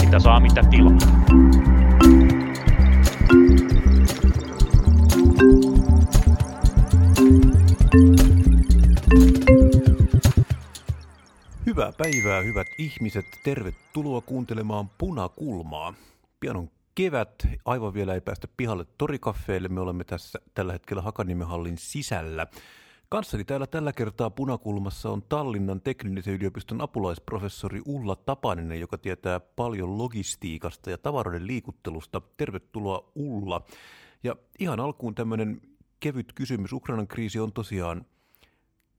Mitä saa, mitä tilaa. Hyvää päivää, hyvät ihmiset. Tervetuloa kuuntelemaan Punakulmaa. Pian on kevät, aivan vielä ei päästä pihalle torikaffeille. Me olemme tässä tällä hetkellä Hakaniemen hallin sisällä. Kanssani täällä tällä kertaa Punakulmassa on Tallinnan teknillisen yliopiston apulaisprofessori Ulla Tapaninen, joka tietää paljon logistiikasta ja tavaroiden liikuttelusta. Tervetuloa Ulla. Ja ihan alkuun tämmöinen kevyt kysymys. Ukrainan kriisi on tosiaan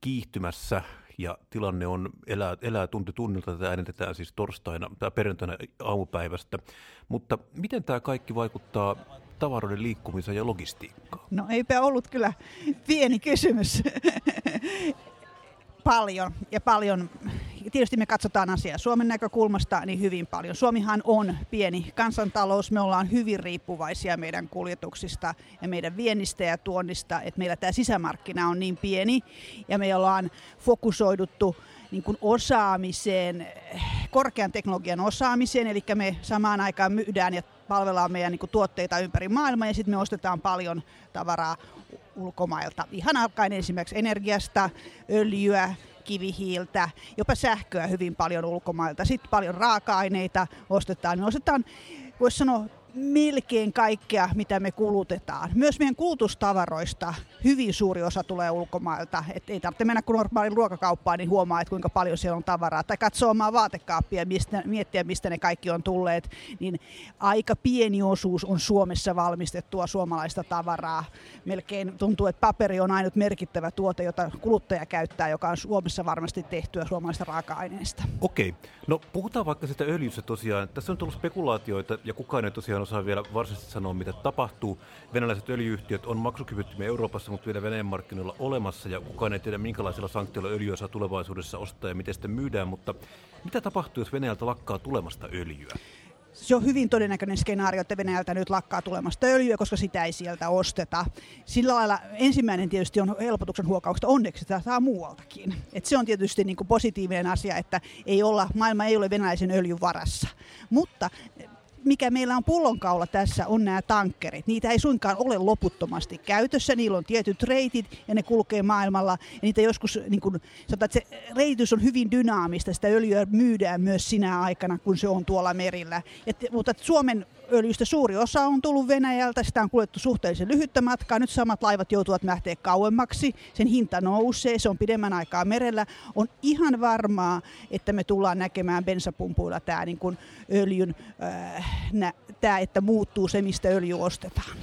kiihtymässä ja tilanne on, elää, elää tunti tunnilta, tätä äänitetään siis torstaina tai perjantaina aamupäivästä. Mutta miten tämä kaikki vaikuttaa tavaroiden liikkumiseen ja logistiikkaan? No eipä ollut kyllä pieni kysymys. paljon ja paljon. Tietysti me katsotaan asiaa Suomen näkökulmasta niin hyvin paljon. Suomihan on pieni kansantalous, me ollaan hyvin riippuvaisia meidän kuljetuksista ja meidän viennistä ja tuonnista, että meillä tämä sisämarkkina on niin pieni ja me ollaan fokusoiduttu niin kuin osaamiseen, korkean teknologian osaamiseen, eli me samaan aikaan myydään ja palvellaan meidän niin kuin tuotteita ympäri maailmaa ja sitten me ostetaan paljon tavaraa ulkomailta. Ihan alkaen esimerkiksi energiasta, öljyä, kivihiiltä, jopa sähköä hyvin paljon ulkomailta. Sitten paljon raaka-aineita ostetaan. Me ostetaan, voisi sanoa, melkein kaikkea, mitä me kulutetaan. Myös meidän kulutustavaroista hyvin suuri osa tulee ulkomailta. Et ei tarvitse mennä kuin normaalin ruokakauppaan, niin huomaa, että kuinka paljon siellä on tavaraa. Tai katsoa omaa vaatekaappia ja miettiä, mistä ne kaikki on tulleet. Niin aika pieni osuus on Suomessa valmistettua suomalaista tavaraa. Melkein tuntuu, että paperi on ainut merkittävä tuote, jota kuluttaja käyttää, joka on Suomessa varmasti tehtyä suomalaista raaka-aineista. Okei, no puhutaan vaikka sitä öljystä tosiaan. Tässä on tullut spekulaatioita ja kukaan ei tosiaan osaa vielä varsinaisesti sanoa, mitä tapahtuu. Venäläiset öljyyhtiöt on maksukyvyttömiä Euroopassa, mutta vielä Venäjän markkinoilla olemassa, ja kukaan ei tiedä, minkälaisilla sanktioilla öljyä saa tulevaisuudessa ostaa ja miten sitten myydään, mutta mitä tapahtuu, jos Venäjältä lakkaa tulemasta öljyä? se on hyvin todennäköinen skenaario, että Venäjältä nyt lakkaa tulemasta öljyä, koska sitä ei sieltä osteta. Sillä lailla ensimmäinen tietysti on helpotuksen huokauksesta, onneksi sitä saa muualtakin. Et se on tietysti niin positiivinen asia, että ei olla, maailma ei ole venäläisen öljyn varassa. Mutta mikä meillä on pullonkaula tässä, on nämä tankkerit. Niitä ei suinkaan ole loputtomasti käytössä. Niillä on tietyt reitit ja ne kulkee maailmalla. Ja niitä joskus, niin kun, sanotaan, että se reititys on hyvin dynaamista. Sitä öljyä myydään myös sinä aikana, kun se on tuolla merillä. Et, mutta Suomen öljystä suuri osa on tullut Venäjältä, sitä on kuljettu suhteellisen lyhyttä matkaa. Nyt samat laivat joutuvat lähteä kauemmaksi, sen hinta nousee, se on pidemmän aikaa merellä. On ihan varmaa, että me tullaan näkemään bensapumpuilla tämä niin kuin öljyn, äh, nä, tämä, että muuttuu se, mistä öljy ostetaan.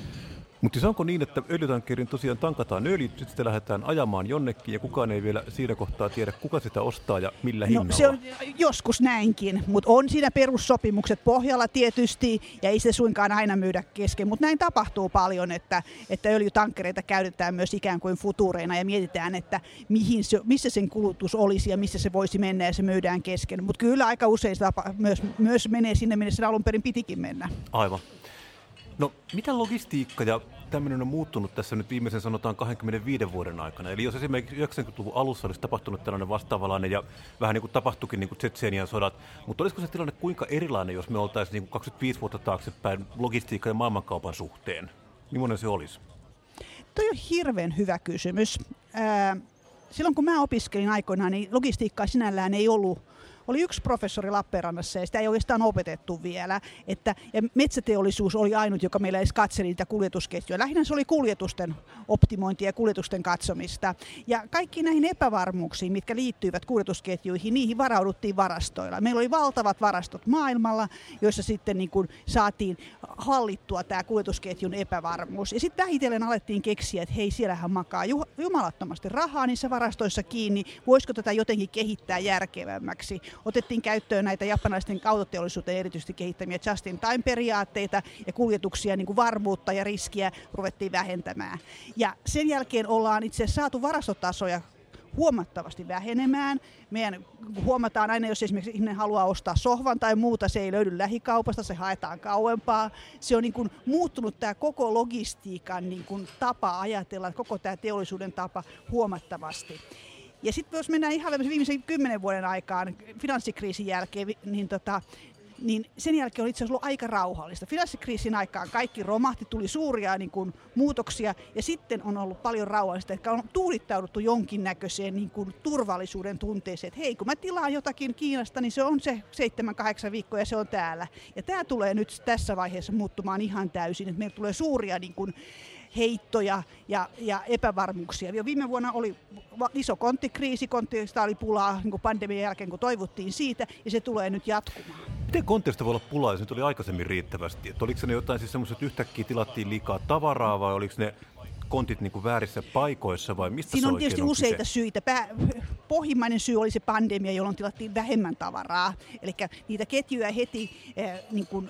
Mutta siis onko niin, että öljytankkerin tosiaan tankataan öljyt, sitten sitä lähdetään ajamaan jonnekin ja kukaan ei vielä siinä kohtaa tiedä, kuka sitä ostaa ja millä hinnalla? No, se on joskus näinkin, mutta on siinä perussopimukset pohjalla tietysti ja ei se suinkaan aina myydä kesken, mutta näin tapahtuu paljon, että, että öljytankkereita käytetään myös ikään kuin futureina ja mietitään, että mihin se, missä sen kulutus olisi ja missä se voisi mennä ja se myydään kesken. Mutta kyllä aika usein se tapa, myös, myös menee sinne, minne se alun perin pitikin mennä. Aivan. No, mitä logistiikka ja tämmöinen on muuttunut tässä nyt viimeisen sanotaan 25 vuoden aikana? Eli jos esimerkiksi 90-luvun alussa olisi tapahtunut tällainen vastaavalainen ja vähän niin kuin tapahtuikin niin kuin Tsetseenian sodat, mutta olisiko se tilanne kuinka erilainen, jos me oltaisiin niin kuin 25 vuotta taaksepäin logistiikka- ja maailmankaupan suhteen? Millainen se olisi? Tuo on hirveän hyvä kysymys. silloin kun mä opiskelin aikoinaan, niin logistiikkaa sinällään ei ollut oli yksi professori Lappeenrannassa ja sitä ei oikeastaan opetettu vielä. Että, ja metsäteollisuus oli ainut, joka meillä edes katseli niitä kuljetusketjuja. Lähinnä se oli kuljetusten optimointia ja kuljetusten katsomista. Ja kaikki näihin epävarmuuksiin, mitkä liittyivät kuljetusketjuihin, niihin varauduttiin varastoilla. Meillä oli valtavat varastot maailmalla, joissa sitten niin kuin saatiin hallittua tämä kuljetusketjun epävarmuus. Ja sitten vähitellen alettiin keksiä, että hei, siellähän makaa jumalattomasti rahaa niissä varastoissa kiinni. Voisiko tätä jotenkin kehittää järkevämmäksi? Otettiin käyttöön näitä japanilaisten autoteollisuuteen erityisesti kehittämiä just-in-time-periaatteita ja kuljetuksia, niin kuin varmuutta ja riskiä ruvettiin vähentämään. Ja sen jälkeen ollaan itse asiassa saatu varastotasoja huomattavasti vähenemään. Meidän huomataan aina, jos esimerkiksi ihminen haluaa ostaa sohvan tai muuta, se ei löydy lähikaupasta, se haetaan kauempaa. Se on niin kuin muuttunut tämä koko logistiikan niin kuin tapa ajatella, koko tämä teollisuuden tapa huomattavasti. Ja sitten jos mennään ihan viimeisen kymmenen vuoden aikaan finanssikriisin jälkeen, niin tota, niin sen jälkeen on itse asiassa ollut aika rauhallista. Finanssikriisin aikaan kaikki romahti, tuli suuria niin kuin, muutoksia ja sitten on ollut paljon rauhallista, että on tuudittauduttu jonkinnäköiseen niin kuin, turvallisuuden tunteeseen, että hei kun mä tilaan jotakin Kiinasta, niin se on se 7-8 viikkoa ja se on täällä. Ja tämä tulee nyt tässä vaiheessa muuttumaan ihan täysin, että meillä tulee suuria niin kuin, heittoja ja, ja epävarmuuksia. Jo viime vuonna oli iso konttikriisi, konttista oli pulaa niin pandemian jälkeen, kun toivottiin siitä, ja se tulee nyt jatkumaan. Miten kontteista voi olla pulaa, jos nyt oli aikaisemmin riittävästi? Et oliko ne jotain siis semmoiset, että yhtäkkiä tilattiin liikaa tavaraa vai oliko ne kontit niin kuin väärissä paikoissa vai mistä Siinä on tietysti on useita kyse? syitä. Pää, pohjimmainen syy oli se pandemia, jolloin tilattiin vähemmän tavaraa. Eli niitä ketjuja heti eh, niin kuin,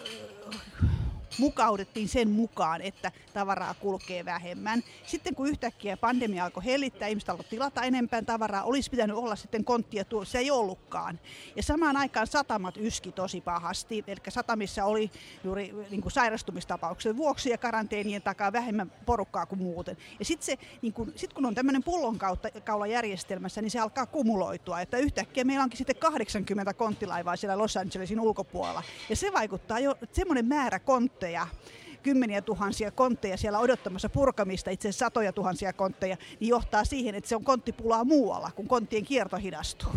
mukaudettiin sen mukaan, että tavaraa kulkee vähemmän. Sitten kun yhtäkkiä pandemia alkoi hellittää, ihmiset alkoi tilata enempää tavaraa, olisi pitänyt olla sitten konttia tuo, se ei ollutkaan. Ja samaan aikaan satamat yski tosi pahasti, eli satamissa oli juuri niin kuin sairastumistapauksen vuoksi ja karanteenien takaa vähemmän porukkaa kuin muuten. Ja sitten niin kun, sit kun on tämmöinen pullonkaula järjestelmässä, niin se alkaa kumuloitua, että yhtäkkiä meillä onkin sitten 80 konttilaivaa siellä Los Angelesin ulkopuolella. Ja se vaikuttaa jo, semmoinen määrä kontteja, kontteja, kymmeniä tuhansia kontteja siellä odottamassa purkamista, itse asiassa satoja tuhansia kontteja, niin johtaa siihen, että se on konttipulaa muualla, kun konttien kierto hidastuu.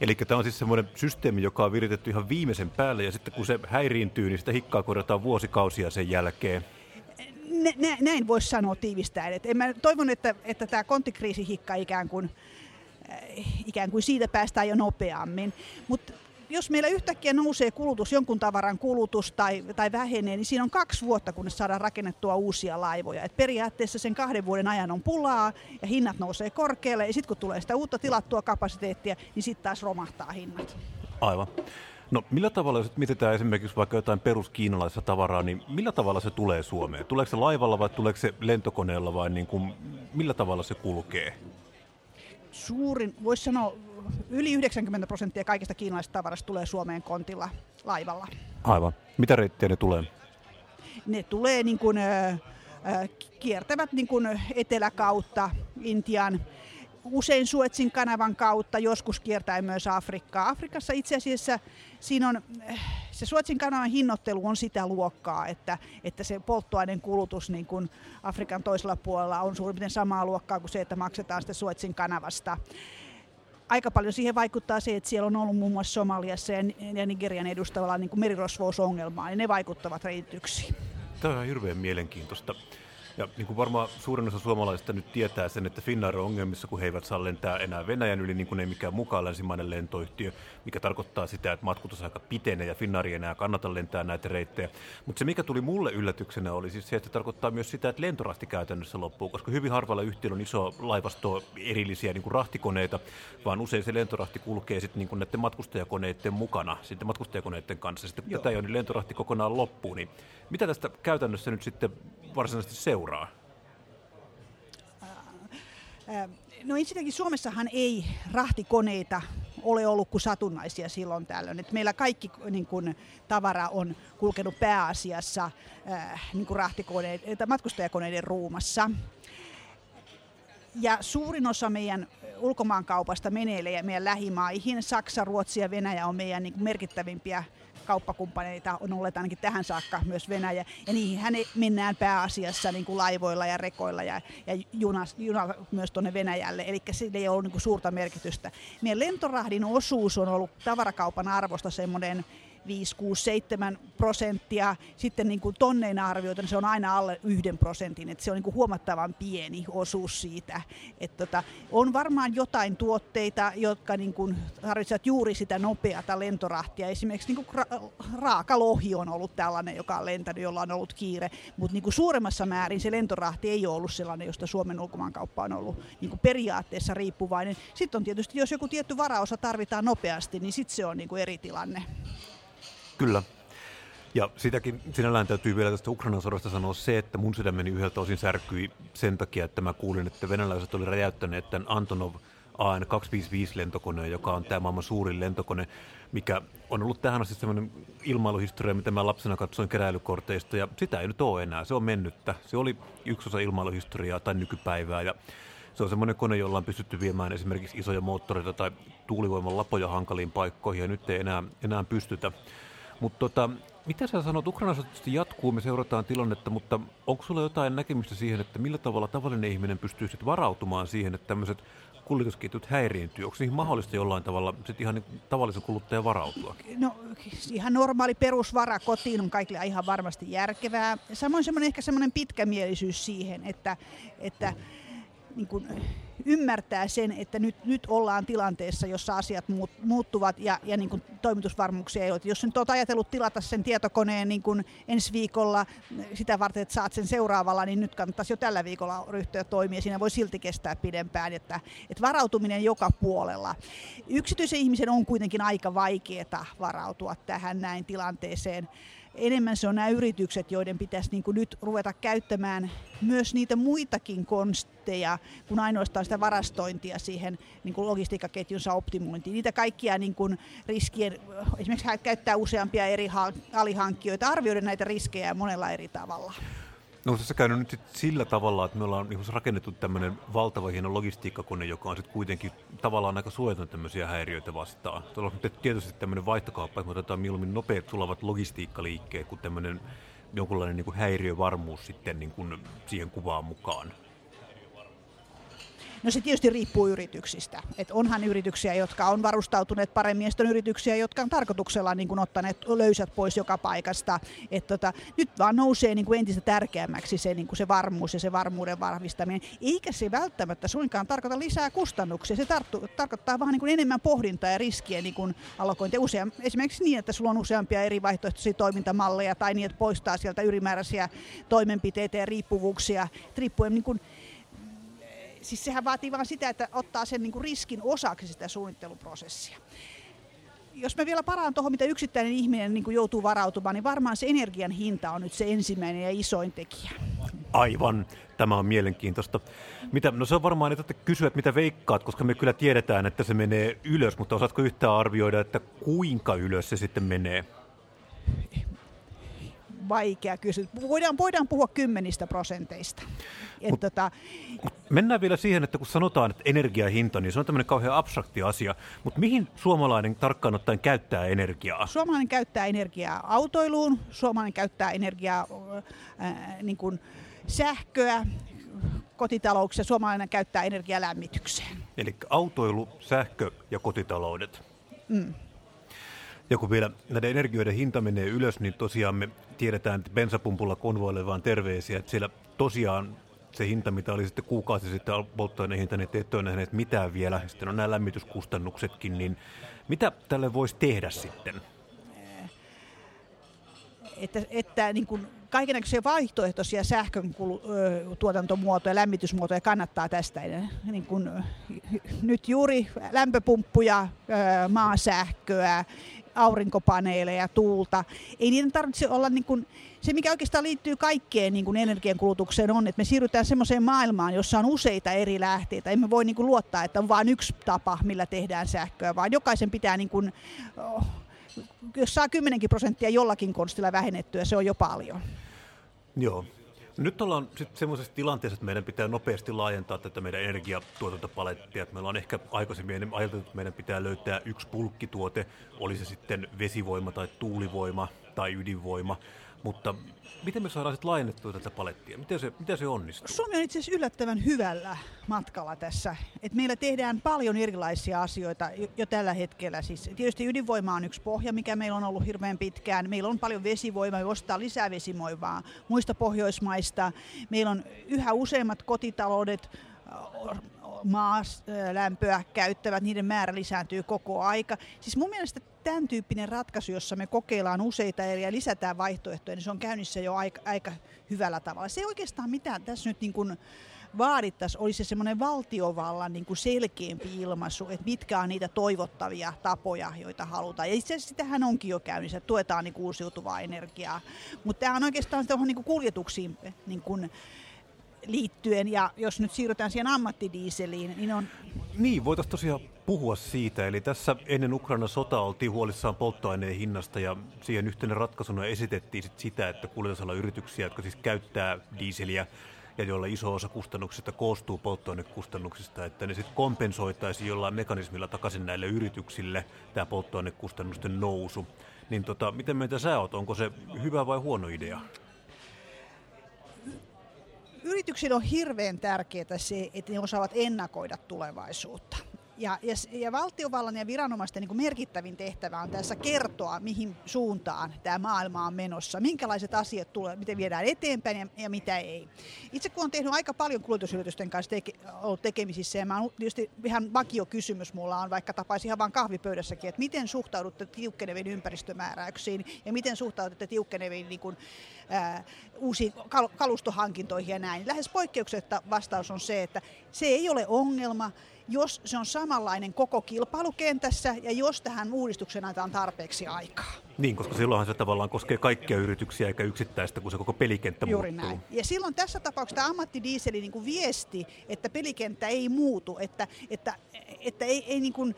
Eli tämä on siis semmoinen systeemi, joka on viritetty ihan viimeisen päälle, ja sitten kun se häiriintyy, niin sitä hikkaa korjataan vuosikausia sen jälkeen. Nä, näin voisi sanoa tiivistäen. Et en mä toivon, että, että tämä konttikriisihikka ikään kuin, äh, ikään kuin siitä päästään jo nopeammin. Mutta jos meillä yhtäkkiä nousee kulutus, jonkun tavaran kulutus tai, tai vähenee, niin siinä on kaksi vuotta, kunnes saadaan rakennettua uusia laivoja. Et periaatteessa sen kahden vuoden ajan on pulaa ja hinnat nousee korkealle ja sitten kun tulee sitä uutta tilattua kapasiteettia, niin sitten taas romahtaa hinnat. Aivan. No millä tavalla, jos mietitään esimerkiksi vaikka jotain peruskiinalaista tavaraa, niin millä tavalla se tulee Suomeen? Tuleeko se laivalla vai tuleeko se lentokoneella vai niin kuin, millä tavalla se kulkee? Suurin, voisi sanoa yli 90 prosenttia kaikista kiinalaisista tavarasta tulee Suomeen kontilla laivalla. Aivan. Mitä reittiä ne tulee? Ne tulee niin kuin, äh, kiertävät niin kuin eteläkautta Intian, usein Suetsin kanavan kautta, joskus kiertäen myös Afrikkaa. Afrikassa itse asiassa siinä on, se Suetsin kanavan hinnoittelu on sitä luokkaa, että, että se polttoaineen kulutus niin kuin Afrikan toisella puolella on suurin piirtein samaa luokkaa kuin se, että maksetaan sitä Suetsin kanavasta aika paljon siihen vaikuttaa se, että siellä on ollut muun muassa Somaliassa ja Nigerian edustavalla niin merirosvousongelmaa, ja ne vaikuttavat reityksiin. Tämä on hirveän mielenkiintoista. Ja niin kuin varmaan suurin osa suomalaisista nyt tietää sen, että Finnair on ongelmissa, kun he eivät saa lentää enää Venäjän yli, niin kuin ei mikään mukaan länsimainen lentoyhtiö, mikä tarkoittaa sitä, että matkustusaika pitenee ja Finnair ei enää kannata lentää näitä reittejä. Mutta se, mikä tuli mulle yllätyksenä, oli siis se, että tarkoittaa myös sitä, että lentorahti käytännössä loppuu, koska hyvin harvalla yhtiöllä on iso laivasto erillisiä niin kuin rahtikoneita, vaan usein se lentorahti kulkee sitten niin kuin näiden matkustajakoneiden mukana, sitten matkustajakoneiden kanssa. Sitten kun Joo. tätä ei ole, niin lentorahti kokonaan loppuu. Niin mitä tästä käytännössä nyt sitten varsinaisesti seuraa? No ensinnäkin Suomessahan ei rahtikoneita ole ollut kuin satunnaisia silloin tällöin. Et meillä kaikki niin kun, tavara on kulkenut pääasiassa äh, niin rahtikoneiden, matkustajakoneiden ruumassa. Ja suurin osa meidän ulkomaankaupasta menee meidän lähimaihin. Saksa, Ruotsi ja Venäjä on meidän niin merkittävimpiä kauppakumppaneita on ollut ainakin tähän saakka myös Venäjä. Ja niihin mennään pääasiassa niin kuin laivoilla ja rekoilla ja, ja juna, juna myös tuonne Venäjälle. Eli sillä ei ollut niin kuin suurta merkitystä. Meidän lentorahdin osuus on ollut tavarakaupan arvosta semmoinen 5, 6, 7 prosenttia. Sitten niin kuin tonneina arvioita, niin se on aina alle yhden prosentin, että se on niin kuin huomattavan pieni osuus siitä. Että tota, on varmaan jotain tuotteita, jotka niin kuin tarvitsevat juuri sitä nopeata lentorahtia. Esimerkiksi niin kuin ra- raakalohi on ollut tällainen, joka on lentänyt, jolla on ollut kiire, mutta niin suuremmassa määrin se lentorahti ei ole ollut sellainen, josta Suomen ulkomaankauppa on ollut niin kuin periaatteessa riippuvainen. Sitten on tietysti, jos joku tietty varaosa tarvitaan nopeasti, niin sitten se on niin kuin eri tilanne. Kyllä. Ja sitäkin sinällään täytyy vielä tästä Ukrainan sodasta sanoa se, että mun sydämeni yhdeltä osin särkyi sen takia, että mä kuulin, että venäläiset oli räjäyttäneet tämän Antonov AN255-lentokone, joka on tämä maailman suurin lentokone, mikä on ollut tähän asti sellainen ilmailuhistoria, mitä mä lapsena katsoin keräilykorteista, ja sitä ei nyt ole enää. Se on mennyttä. Se oli yksi osa ilmailuhistoriaa tai nykypäivää, ja se on semmoinen kone, jolla on pystytty viemään esimerkiksi isoja moottoreita tai tuulivoiman lapoja hankaliin paikkoihin, ja nyt ei enää, enää pystytä. Mutta tota, mitä sä sanot, Ukrainassa jatkuu, me seurataan tilannetta, mutta onko sulla jotain näkemystä siihen, että millä tavalla tavallinen ihminen pystyy sitten varautumaan siihen, että tämmöiset kuljetusketjut häiriintyy? Onko niihin mahdollista jollain tavalla sit ihan niin tavallisen kuluttajan varautua? No ihan normaali perusvara kotiin on kaikille ihan varmasti järkevää. Samoin semmoinen ehkä semmoinen pitkämielisyys siihen, että, että niin kuin ymmärtää sen, että nyt, nyt ollaan tilanteessa, jossa asiat muut, muuttuvat ja, ja niin kuin toimitusvarmuuksia ei ole. Jos nyt olet ajatellut tilata sen tietokoneen niin kuin ensi viikolla sitä varten, että saat sen seuraavalla, niin nyt kannattaisi jo tällä viikolla ryhtyä toimia. Siinä voi silti kestää pidempään, että, että varautuminen joka puolella. Yksityisen ihmisen on kuitenkin aika vaikeaa varautua tähän näin tilanteeseen enemmän se on nämä yritykset, joiden pitäisi niin kuin nyt ruveta käyttämään myös niitä muitakin konsteja kuin ainoastaan sitä varastointia siihen niin kuin logistiikkaketjunsa optimointiin. Niitä kaikkia niin kuin riskien, esimerkiksi käyttää useampia eri alihankkijoita, arvioida näitä riskejä monella eri tavalla. No tässä käynyt nyt sillä tavalla, että me ollaan niin rakennettu tämmöinen valtava hieno logistiikkakone, joka on sitten kuitenkin tavallaan aika suojaton tämmöisiä häiriöitä vastaan. Tuolla on tietysti tämmöinen vaihtokauppa, että me otetaan mieluummin nopeat sulavat logistiikkaliikkeet kuin tämmöinen jonkunlainen niin kuin häiriövarmuus sitten niin kuin siihen kuvaan mukaan. No se tietysti riippuu yrityksistä. Et onhan yrityksiä, jotka on varustautuneet paremmin, ja on yrityksiä, jotka on tarkoituksella niin kuin ottaneet löysät pois joka paikasta. Et tota, nyt vaan nousee niin kuin entistä tärkeämmäksi se, niin kuin se varmuus ja se varmuuden vahvistaminen. Eikä se välttämättä suinkaan tarkoita lisää kustannuksia. Se tarttu, tarkoittaa vaan niin kuin enemmän pohdintaa ja riskien niin kuin allokointia. Useam, esimerkiksi niin, että sulla on useampia eri vaihtoehtoisia toimintamalleja tai niin, että poistaa sieltä ylimääräisiä toimenpiteitä ja riippuvuuksia. Riippuen niin kuin siis sehän vaatii vain sitä, että ottaa sen niin kuin riskin osaksi sitä suunnitteluprosessia. Jos me vielä paraan tuohon, mitä yksittäinen ihminen niin kuin joutuu varautumaan, niin varmaan se energian hinta on nyt se ensimmäinen ja isoin tekijä. Aivan. Tämä on mielenkiintoista. Mitä, no se on varmaan, että kysyä, että mitä veikkaat, koska me kyllä tiedetään, että se menee ylös, mutta osaatko yhtään arvioida, että kuinka ylös se sitten menee? Vaikea kysymys. Voidaan, voidaan puhua kymmenistä prosenteista. Et Mut, tota, mennään vielä siihen, että kun sanotaan, että energiahinta, niin se on tämmöinen kauhean abstrakti asia. Mutta mihin suomalainen tarkkaan ottaen käyttää energiaa? Suomalainen käyttää energiaa autoiluun, suomalainen käyttää energiaa äh, niin kuin sähköä, kotitalouksia, suomalainen käyttää energiaa lämmitykseen. Eli autoilu, sähkö ja kotitaloudet. Mm. Ja kun vielä näiden energioiden hinta menee ylös, niin tosiaan me tiedetään, että bensapumpulla konvoille vaan terveisiä, että siellä tosiaan se hinta, mitä oli sitten kuukausi sitten polttoaineen hinta, niin te ette ole nähneet mitään vielä. Sitten on nämä lämmityskustannuksetkin, niin mitä tälle voisi tehdä sitten? Että, että niin kuin kaikenlaisia vaihtoehtoisia sähkön tuotantomuotoja, lämmitysmuotoja kannattaa tästä. Niin kuin, nyt juuri lämpöpumppuja, maasähköä, aurinkopaneeleja, tuulta. Ei niiden tarvitse olla niin kuin, se, mikä oikeastaan liittyy kaikkeen niin kuin energiankulutukseen on, että me siirrytään semmoiseen maailmaan, jossa on useita eri lähteitä. Emme voi niin kuin luottaa, että on vain yksi tapa, millä tehdään sähköä, vaan jokaisen pitää, niin kuin, oh, jos saa 10 prosenttia jollakin konstilla vähennettyä, se on jo paljon. Joo, nyt ollaan sitten semmoisessa tilanteessa, että meidän pitää nopeasti laajentaa tätä meidän energiatuotantopalettia. Meillä on ehkä aikaisemmin ajateltu, että meidän pitää löytää yksi pulkkituote, oli se sitten vesivoima tai tuulivoima tai ydinvoima. Mutta miten me saadaan sitten laajennettua tätä palettia? Miten se, miten se onnistuu? Suomi on itse asiassa yllättävän hyvällä matkalla tässä. Et meillä tehdään paljon erilaisia asioita jo, jo tällä hetkellä. Siis tietysti ydinvoima on yksi pohja, mikä meillä on ollut hirveän pitkään. Meillä on paljon vesivoimaa, me ostaa lisää vesivoimaa muista Meillä on yhä useammat kotitaloudet maalämpöä käyttävät, niiden määrä lisääntyy koko aika. Siis mun mielestä tämän tyyppinen ratkaisu, jossa me kokeillaan useita eri ja lisätään vaihtoehtoja, niin se on käynnissä jo aika, aika hyvällä tavalla. Se oikeastaan mitä tässä nyt niin kuin vaadittaisiin, olisi se semmoinen valtiovallan niin kuin selkeämpi ilmaisu, että mitkä on niitä toivottavia tapoja, joita halutaan. Ja itse asiassa sitähän onkin jo käynnissä, että tuetaan niin kuin uusiutuvaa energiaa. Mutta tämä on oikeastaan tuohon niin kuin kuljetuksiin niin kuin liittyen, ja jos nyt siirrytään siihen ammattidiiseliin, niin on... Niin, voitaisiin tosiaan puhua siitä. Eli tässä ennen Ukraina sota oltiin huolissaan polttoaineen hinnasta ja siihen yhtenä ratkaisuna esitettiin sit sitä, että kuljetusala yrityksiä, jotka siis käyttää diiseliä ja joilla iso osa kustannuksista koostuu polttoainekustannuksista, että ne sitten kompensoitaisiin jollain mekanismilla takaisin näille yrityksille tämä polttoainekustannusten nousu. Niin tota, miten meitä sä oot? Onko se hyvä vai huono idea? Yrityksille on hirveän tärkeää se, että ne osaavat ennakoida tulevaisuutta. Ja, ja, ja valtiovallan ja viranomaisten niin merkittävin tehtävä on tässä kertoa, mihin suuntaan tämä maailma on menossa, minkälaiset asiat tulee, miten viedään eteenpäin ja, ja mitä ei. Itse kun olen tehnyt aika paljon kuljetusyritysten kanssa teke, ollut tekemisissä, ja mä on tietysti ihan vakio kysymys mulla on, vaikka tapaisi ihan vain kahvipöydässäkin, että miten suhtaudutte tiukkeneviin ympäristömääräyksiin ja miten suhtaudutte tiukkeneviin niin kuin, ää, uusiin kal- kalustohankintoihin ja näin. Lähes poikkeuksetta vastaus on se, että se ei ole ongelma, jos se on samanlainen koko kilpailukentässä ja jos tähän uudistukseen annetaan tarpeeksi aikaa. Niin, koska silloinhan se tavallaan koskee kaikkia yrityksiä eikä yksittäistä, kun se koko pelikenttä Juuri muuttuu. näin. Ja silloin tässä tapauksessa ammattidiiseli niin kuin viesti, että pelikenttä ei muutu, että, että, että ei, ei niin kuin,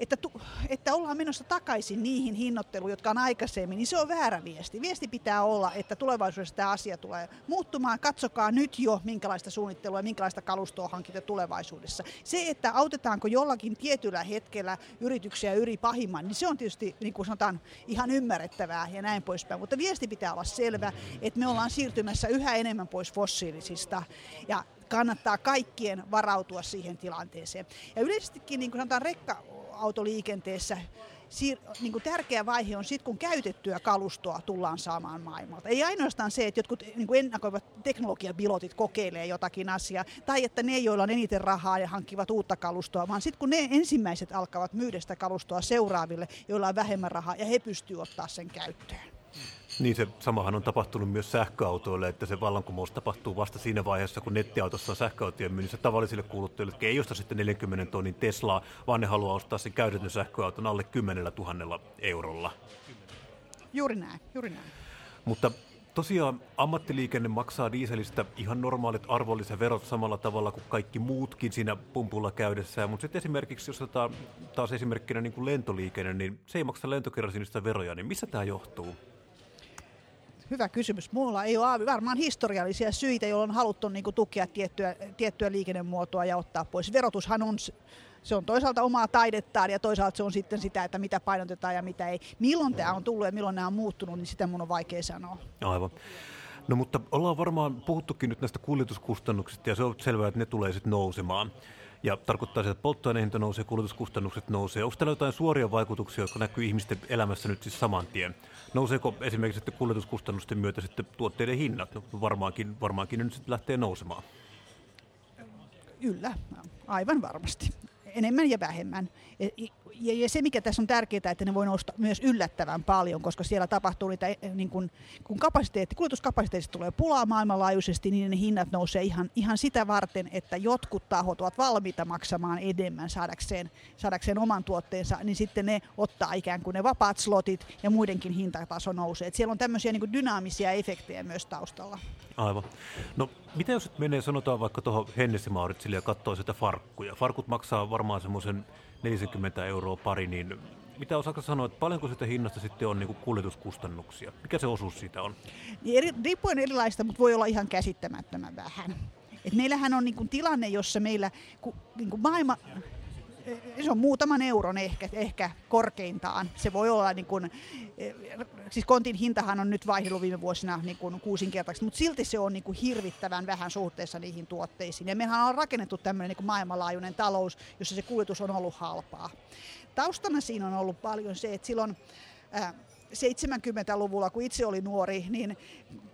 että, tu, että ollaan menossa takaisin niihin hinnoitteluun, jotka on aikaisemmin, niin se on väärä viesti. Viesti pitää olla, että tulevaisuudessa tämä asia tulee muuttumaan. Katsokaa nyt jo, minkälaista suunnittelua ja minkälaista kalustoa hankitaan tulevaisuudessa. Se, että autetaanko jollakin tietyllä hetkellä yrityksiä yli pahimman, niin se on tietysti, niin kuin sanotaan, ihan ymmärrettävää ja näin poispäin. Mutta viesti pitää olla selvä, että me ollaan siirtymässä yhä enemmän pois fossiilisista. Ja kannattaa kaikkien varautua siihen tilanteeseen. Ja yleisestikin, niin kuin sanotaan, rekka autoliikenteessä siir- niin kuin tärkeä vaihe on sitten, kun käytettyä kalustoa tullaan saamaan maailmalta. Ei ainoastaan se, että jotkut niin kuin ennakoivat teknologiapilotit kokeilee jotakin asiaa, tai että ne, joilla on eniten rahaa ja hankkivat uutta kalustoa, vaan sitten kun ne ensimmäiset alkavat myydä sitä kalustoa seuraaville, joilla on vähemmän rahaa, ja he pystyvät ottaa sen käyttöön. Niin se samahan on tapahtunut myös sähköautoille, että se vallankumous tapahtuu vasta siinä vaiheessa, kun nettiautossa on sähköautojen myynnissä tavallisille kuluttajille, jotka ei osta sitten 40 tonnin Teslaa, vaan ne haluaa ostaa sen käytetyn sähköauton alle 10 000 eurolla. Juuri näin, juuri näin. Mutta tosiaan ammattiliikenne maksaa dieselistä ihan normaalit arvonlisäverot samalla tavalla kuin kaikki muutkin siinä pumpulla käydessään, mutta sitten esimerkiksi, jos otetaan taas esimerkkinä niin kuin lentoliikenne, niin se ei maksa lentokerrosinista veroja, niin missä tämä johtuu? Hyvä kysymys. Mulla ei ole varmaan historiallisia syitä, joilla on haluttu niin kuin, tukea tiettyä, tiettyä liikennemuotoa ja ottaa pois. Verotushan on se on toisaalta omaa taidettaan ja toisaalta se on sitten sitä, että mitä painotetaan ja mitä ei. Milloin tämä on tullut ja milloin nämä on muuttunut, niin sitä mun on vaikea sanoa. Aivan. No mutta ollaan varmaan puhuttukin nyt näistä kuljetuskustannuksista ja se on selvää, että ne tulee sitten nousemaan. Ja tarkoittaa sitä, että polttoaineen hinta nousee, kuljetuskustannukset nousee. Onko täällä jotain suoria vaikutuksia, jotka näkyy ihmisten elämässä nyt siis saman tien? Nouseeko esimerkiksi sitten kuljetuskustannusten myötä sitten tuotteiden hinnat? No varmaankin, varmaankin ne nyt sitten lähtee nousemaan. Kyllä, aivan varmasti. Enemmän ja vähemmän ja, ja se, mikä tässä on tärkeää, että ne voi nousta myös yllättävän paljon, koska siellä tapahtuu niitä, eh, niin kun, kun kapasiteetti, kulutuskapasiteetista tulee pulaa maailmanlaajuisesti, niin ne hinnat nousee ihan, ihan sitä varten, että jotkut tahot ovat valmiita maksamaan enemmän saadakseen, saadakseen oman tuotteensa, niin sitten ne ottaa ikään kuin ne vapaat slotit ja muidenkin hintataso nousee. Et siellä on tämmöisiä niin dynaamisia efektejä myös taustalla. Aivan. No mitä jos menee, sanotaan vaikka tuohon Hennessy Mauritsille ja katsoo sitä farkkuja? Farkut maksaa varmaan semmoisen 40 euroa pari, niin mitä osaako sanoa, että paljonko sitä hinnasta sitten on niin kuljetuskustannuksia? Mikä se osuus siitä on? Niin eri, riippuen erilaista, mutta voi olla ihan käsittämättömän vähän. Et meillähän on niin kuin tilanne, jossa meillä ku, niin kuin maailma, se on muutaman euron ehkä, ehkä korkeintaan. Se voi olla, niin kuin, siis kontin hintahan on nyt vaihdellut viime vuosina niin kuin kuusinkertaisesti, mutta silti se on niin kuin hirvittävän vähän suhteessa niihin tuotteisiin. Ja mehän on rakennettu tämmöinen niin maailmanlaajuinen talous, jossa se kuljetus on ollut halpaa. Taustana siinä on ollut paljon se, että silloin 70-luvulla, kun itse oli nuori, niin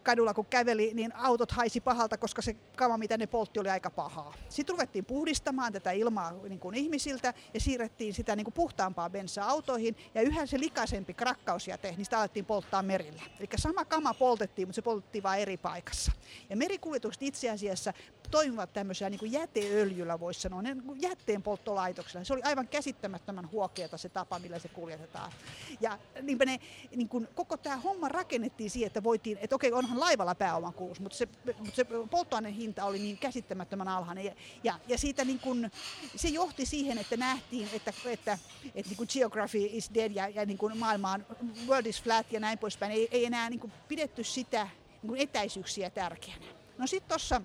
kadulla kun käveli, niin autot haisi pahalta, koska se kama, mitä ne poltti, oli aika pahaa. Sitten ruvettiin puhdistamaan tätä ilmaa niin kuin ihmisiltä ja siirrettiin sitä niin kuin puhtaampaa bensaa autoihin ja yhä se likaisempi krakkausjäte, niin sitä alettiin polttaa merillä. Eli sama kama poltettiin, mutta se poltettiin vain eri paikassa. Ja merikuljetukset itse asiassa toimivat tämmöisellä niin jäteöljyllä, voisi sanoa, ne niin jätteen polttolaitoksella. Se oli aivan käsittämättömän huokeata se tapa, millä se kuljetetaan. Ja niin ne, niin kuin, koko tämä homma rakennettiin siihen, että voitiin, että okei, onhan laivalla pääomakuus, mutta se, mutta se polttoaineen hinta oli niin käsittämättömän alhainen. Ja, ja, ja siitä niin kuin, se johti siihen, että nähtiin, että, että, että niin kuin geography is dead ja, ja niin kuin maailma on, world is flat ja näin poispäin. Ei, ei enää niin kuin pidetty sitä niin kuin etäisyyksiä tärkeänä. No sitten tuossa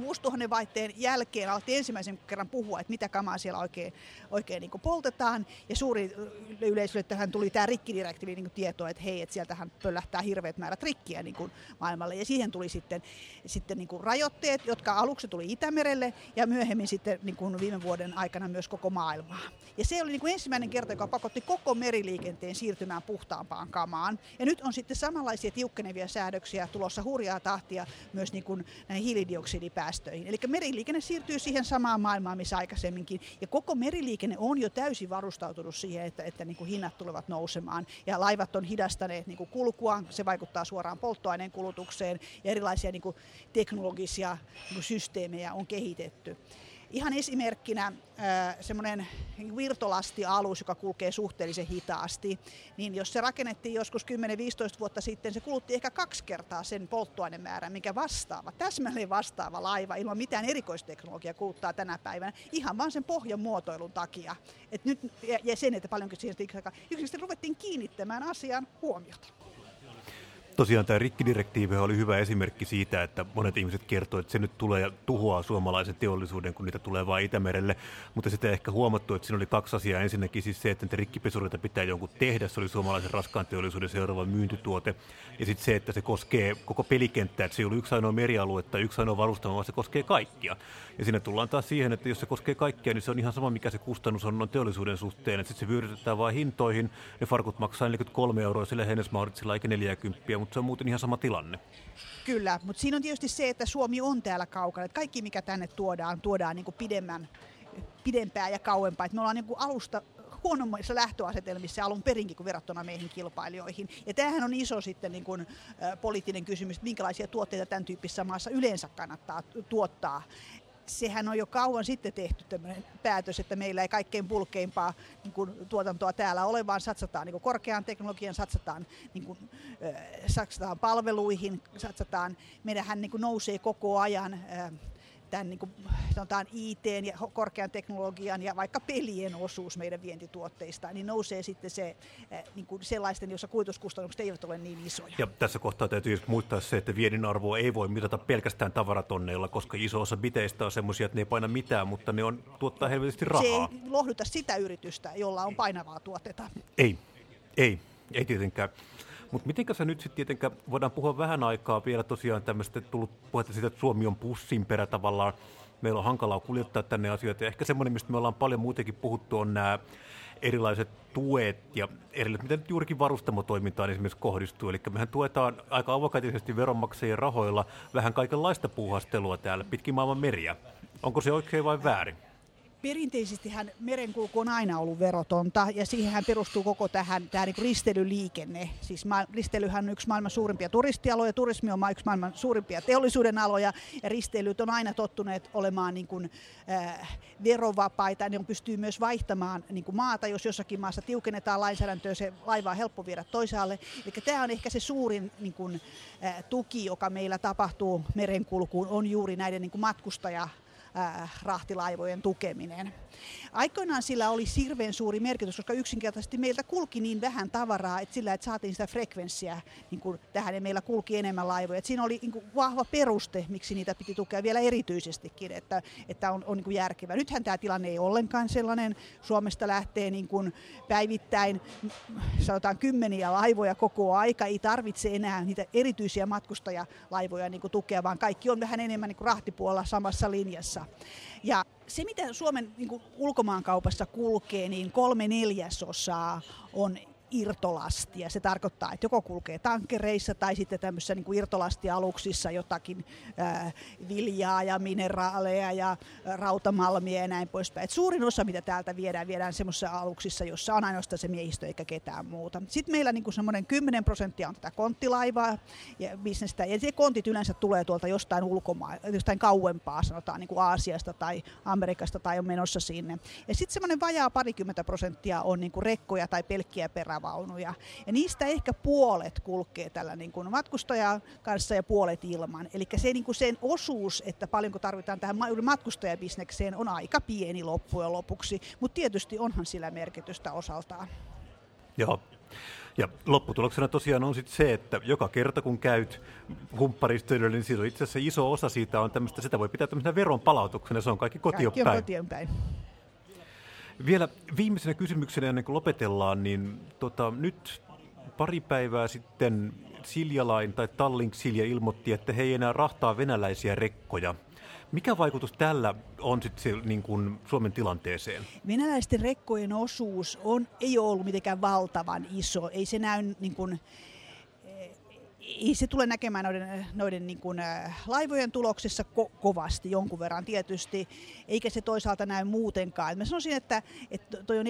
vuosituhannen vaihteen jälkeen alettiin ensimmäisen kerran puhua, että mitä kamaa siellä oikein, oikein niin poltetaan. Ja suuri yleisölle tähän tuli tämä rikkidirektiivi niin tietoa, että hei, että sieltähän pöllähtää hirveät määrät rikkiä niin maailmalle. Ja siihen tuli sitten, sitten niin rajoitteet, jotka aluksi tuli Itämerelle ja myöhemmin sitten niin viime vuoden aikana myös koko maailmaa. Ja se oli niin ensimmäinen kerta, joka pakotti koko meriliikenteen siirtymään puhtaampaan kamaan. Ja nyt on sitten samanlaisia tiukkenevia säädöksiä tulossa hurjaa tahtia myös niin näihin päästöihin. Eli meriliikenne siirtyy siihen samaan maailmaan, missä aikaisemminkin. Ja koko meriliikenne on jo täysin varustautunut siihen, että, että niin kuin hinnat tulevat nousemaan. Ja laivat on hidastaneet niin kuin kulkuaan, se vaikuttaa suoraan polttoaineen kulutukseen ja erilaisia niin kuin teknologisia niin kuin systeemejä on kehitetty. Ihan esimerkkinä semmoinen virtolastialus, joka kulkee suhteellisen hitaasti, niin jos se rakennettiin joskus 10-15 vuotta sitten, se kulutti ehkä kaksi kertaa sen polttoainemäärän, mikä vastaava, täsmälleen vastaava laiva ilman mitään erikoisteknologiaa kuluttaa tänä päivänä, ihan vain sen pohjan muotoilun takia. Et nyt, ja sen, että paljonkin siihen yksinkertaisesti ruvettiin kiinnittämään asiaan huomiota. Tosiaan tämä rikkidirektiivi oli hyvä esimerkki siitä, että monet ihmiset kertovat, että se nyt tulee ja tuhoaa suomalaisen teollisuuden, kun niitä tulee vain Itämerelle. Mutta sitten ehkä huomattu, että siinä oli kaksi asiaa. Ensinnäkin siis se, että niitä rikkipesureita pitää jonkun tehdä. Se oli suomalaisen raskaan teollisuuden seuraava myyntituote. Ja sitten se, että se koskee koko pelikenttää. Että se ei ollut yksi ainoa merialue tai yksi ainoa varustama, vaan se koskee kaikkia. Ja siinä tullaan taas siihen, että jos se koskee kaikkia, niin se on ihan sama, mikä se kustannus on noin teollisuuden suhteen. Sitten se vyörytetään vain hintoihin. Ne farkut maksaa 43 euroa, sillä Hennes Mauritsilla eikä 40, mutta se on muuten ihan sama tilanne. Kyllä, mutta siinä on tietysti se, että Suomi on täällä kaukana. Että kaikki, mikä tänne tuodaan, tuodaan niin kuin pidemmän, pidempää ja kauempaa. Että me ollaan niin kuin alusta huonommissa lähtöasetelmissa alun perinkin kuin verrattuna meihin kilpailijoihin. Ja tämähän on iso sitten niin kuin, poliittinen kysymys, että minkälaisia tuotteita tämän tyyppisessä maassa yleensä kannattaa tuottaa sehän on jo kauan sitten tehty tämmöinen päätös, että meillä ei kaikkein pulkeimpaa niin kuin, tuotantoa täällä ole, vaan satsataan niin kuin korkeaan teknologian, satsataan, niin kuin, satsataan palveluihin, satsataan, meidänhän niin kuin nousee koko ajan tämän niin kuin, sanotaan IT ja korkean teknologian ja vaikka pelien osuus meidän vientituotteista, niin nousee sitten se eh, niin kuin sellaisten, jossa kuituskustannukset eivät ole niin isoja. Ja tässä kohtaa täytyy muistaa se, että viennin arvo ei voi mitata pelkästään tavaratonneilla, koska iso osa biteistä on sellaisia, että ne ei paina mitään, mutta ne on, tuottaa helvetisti rahaa. Se ei lohduta sitä yritystä, jolla on painavaa tuotetta. Ei, ei, ei tietenkään. Mutta miten se nyt sitten tietenkään, voidaan puhua vähän aikaa vielä tosiaan tämmöistä tullut puhetta siitä, että Suomi on pussin perä tavallaan. Meillä on hankalaa kuljettaa tänne asioita. Ja ehkä semmoinen, mistä me ollaan paljon muutenkin puhuttu, on nämä erilaiset tuet ja erilaiset, miten nyt juurikin varustamotoimintaan esimerkiksi kohdistuu. Eli mehän tuetaan aika avokätisesti veronmaksajien rahoilla vähän kaikenlaista puuhastelua täällä pitkin maailman meriä. Onko se oikein vai väärin? Perinteisestihän merenkulku on aina ollut verotonta ja siihenhän perustuu koko tähän tämä niin risteilyliikenne. Siis ma- risteilyhän on yksi maailman suurimpia turistialoja, turismi on yksi maailman suurimpia teollisuuden aloja ja risteilyt on aina tottuneet olemaan niin kuin, äh, verovapaita. Ne on pystyy myös vaihtamaan niin kuin maata, jos jossakin maassa tiukennetaan lainsäädäntöä, se laiva on helppo viedä toisaalle. Eli tämä on ehkä se suurin niin kuin, äh, tuki, joka meillä tapahtuu merenkulkuun, on juuri näiden niin kuin matkustaja rahtilaivojen tukeminen. Aikoinaan sillä oli hirveän suuri merkitys, koska yksinkertaisesti meiltä kulki niin vähän tavaraa, että sillä, että saatiin sitä frekvenssiä niin kuin tähän ja meillä kulki enemmän laivoja. Että siinä oli niin kuin vahva peruste, miksi niitä piti tukea vielä erityisestikin, että, että on, on niin kuin järkevä. Nythän tämä tilanne ei ollenkaan sellainen. Suomesta lähtee niin kuin päivittäin, sanotaan kymmeniä laivoja koko aika. Ei tarvitse enää niitä erityisiä matkustajalaivoja niin kuin tukea, vaan kaikki on vähän enemmän niin kuin rahtipuolella samassa linjassa. Ja se, mitä Suomen niin kuin ulkomaankaupassa kulkee, niin kolme neljäsosaa on irtolastia. Se tarkoittaa, että joko kulkee tankkereissa tai sitten tämmöisissä niin irtolastialuksissa jotakin ää, viljaa ja mineraaleja ja rautamalmia ja näin poispäin. Et suurin osa, mitä täältä viedään, viedään semmoisissa aluksissa, jossa on ainoastaan se miehistö eikä ketään muuta. Sitten meillä niin semmoinen 10 prosenttia on tätä konttilaivaa ja bisnestä. Ja se kontit yleensä tulee tuolta jostain ulkomaa, jostain kauempaa, sanotaan niin kuin Aasiasta tai Amerikasta tai on menossa sinne. Ja sitten semmoinen vajaa parikymmentä prosenttia on niin kuin rekkoja tai pelkkiä perävaunuja. Ja niistä ehkä puolet kulkee tällä niin kuin matkustajan kanssa ja puolet ilman. Eli se niin kuin sen osuus, että paljonko tarvitaan tähän matkustajabisnekseen, on aika pieni loppujen lopuksi. Mutta tietysti onhan sillä merkitystä osaltaan. Joo. Ja lopputuloksena tosiaan on sitten se, että joka kerta kun käyt humpparistoille, niin on itse asiassa iso osa siitä on tämmöistä, sitä voi pitää tämmöisenä veron palautuksena, se on kaikki kotiin päin. Kotiin päin. Vielä viimeisenä kysymyksenä ennen kuin lopetellaan, niin tota, nyt pari päivää sitten Siljalain tai Tallink Silja ilmoitti, että he ei enää rahtaa venäläisiä rekkoja. Mikä vaikutus tällä on sitten niin Suomen tilanteeseen? Venäläisten rekkojen osuus on, ei ole ollut mitenkään valtavan iso. Ei se näy niin kuin, ei se tule näkemään noiden, noiden niin kuin, äh, laivojen tuloksessa ko- kovasti jonkun verran tietysti, eikä se toisaalta näy muutenkaan. Mä sanoisin, että, että toi on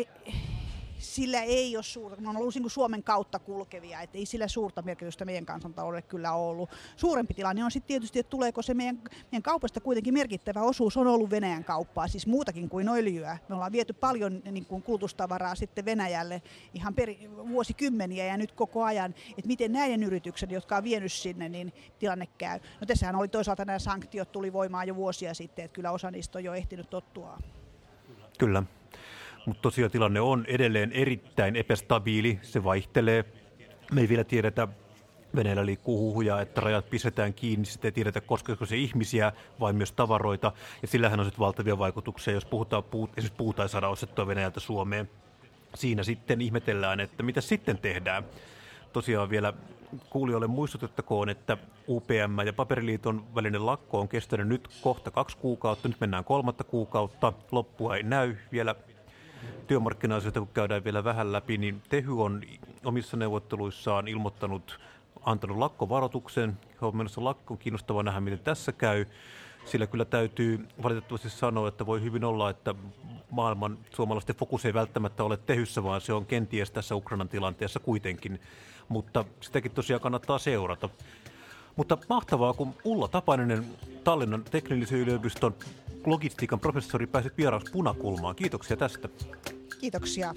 sillä ei ole suurta, ne on ollut niin Suomen kautta kulkevia, että ei sillä suurta merkitystä meidän kansantaloudelle kyllä ollut. Suurempi tilanne on sitten tietysti, että tuleeko se meidän, meidän kaupasta kuitenkin merkittävä osuus on ollut Venäjän kauppaa, siis muutakin kuin öljyä. Me ollaan viety paljon niin kuin kulutustavaraa sitten Venäjälle ihan per, vuosikymmeniä ja nyt koko ajan, että miten näiden yritykset, jotka on vienyt sinne, niin tilanne käy. No tässähän oli toisaalta nämä sanktiot tuli voimaan jo vuosia sitten, että kyllä osa niistä on jo ehtinyt tottua. Kyllä. Mutta tosiaan tilanne on edelleen erittäin epästabiili, se vaihtelee. Me ei vielä tiedetä, Venäjällä liikkuu huhuja, että rajat pistetään kiinni, sitten ei tiedetä, koskeeko se ihmisiä vai myös tavaroita. Ja sillähän on sitten valtavia vaikutuksia, jos puhutaan puut, esimerkiksi puuta ei saada ostettua Venäjältä Suomeen. Siinä sitten ihmetellään, että mitä sitten tehdään. Tosiaan vielä kuulijoille muistutettakoon, että UPM ja Paperiliiton välinen lakko on kestänyt nyt kohta kaksi kuukautta, nyt mennään kolmatta kuukautta, loppua ei näy vielä työmarkkina-asioita, kun käydään vielä vähän läpi, niin Tehy on omissa neuvotteluissaan ilmoittanut, antanut lakkovaroituksen. He on menossa lakkoon, kiinnostavaa nähdä, miten tässä käy. Sillä kyllä täytyy valitettavasti sanoa, että voi hyvin olla, että maailman suomalaisten fokus ei välttämättä ole tehyssä, vaan se on kenties tässä Ukrainan tilanteessa kuitenkin. Mutta sitäkin tosiaan kannattaa seurata. Mutta mahtavaa, kun Ulla Tapainen, Tallinnan teknillisen yliopiston logistiikan professori, pääsit vieraaksi punakulmaan. Kiitoksia tästä. Kiitoksia.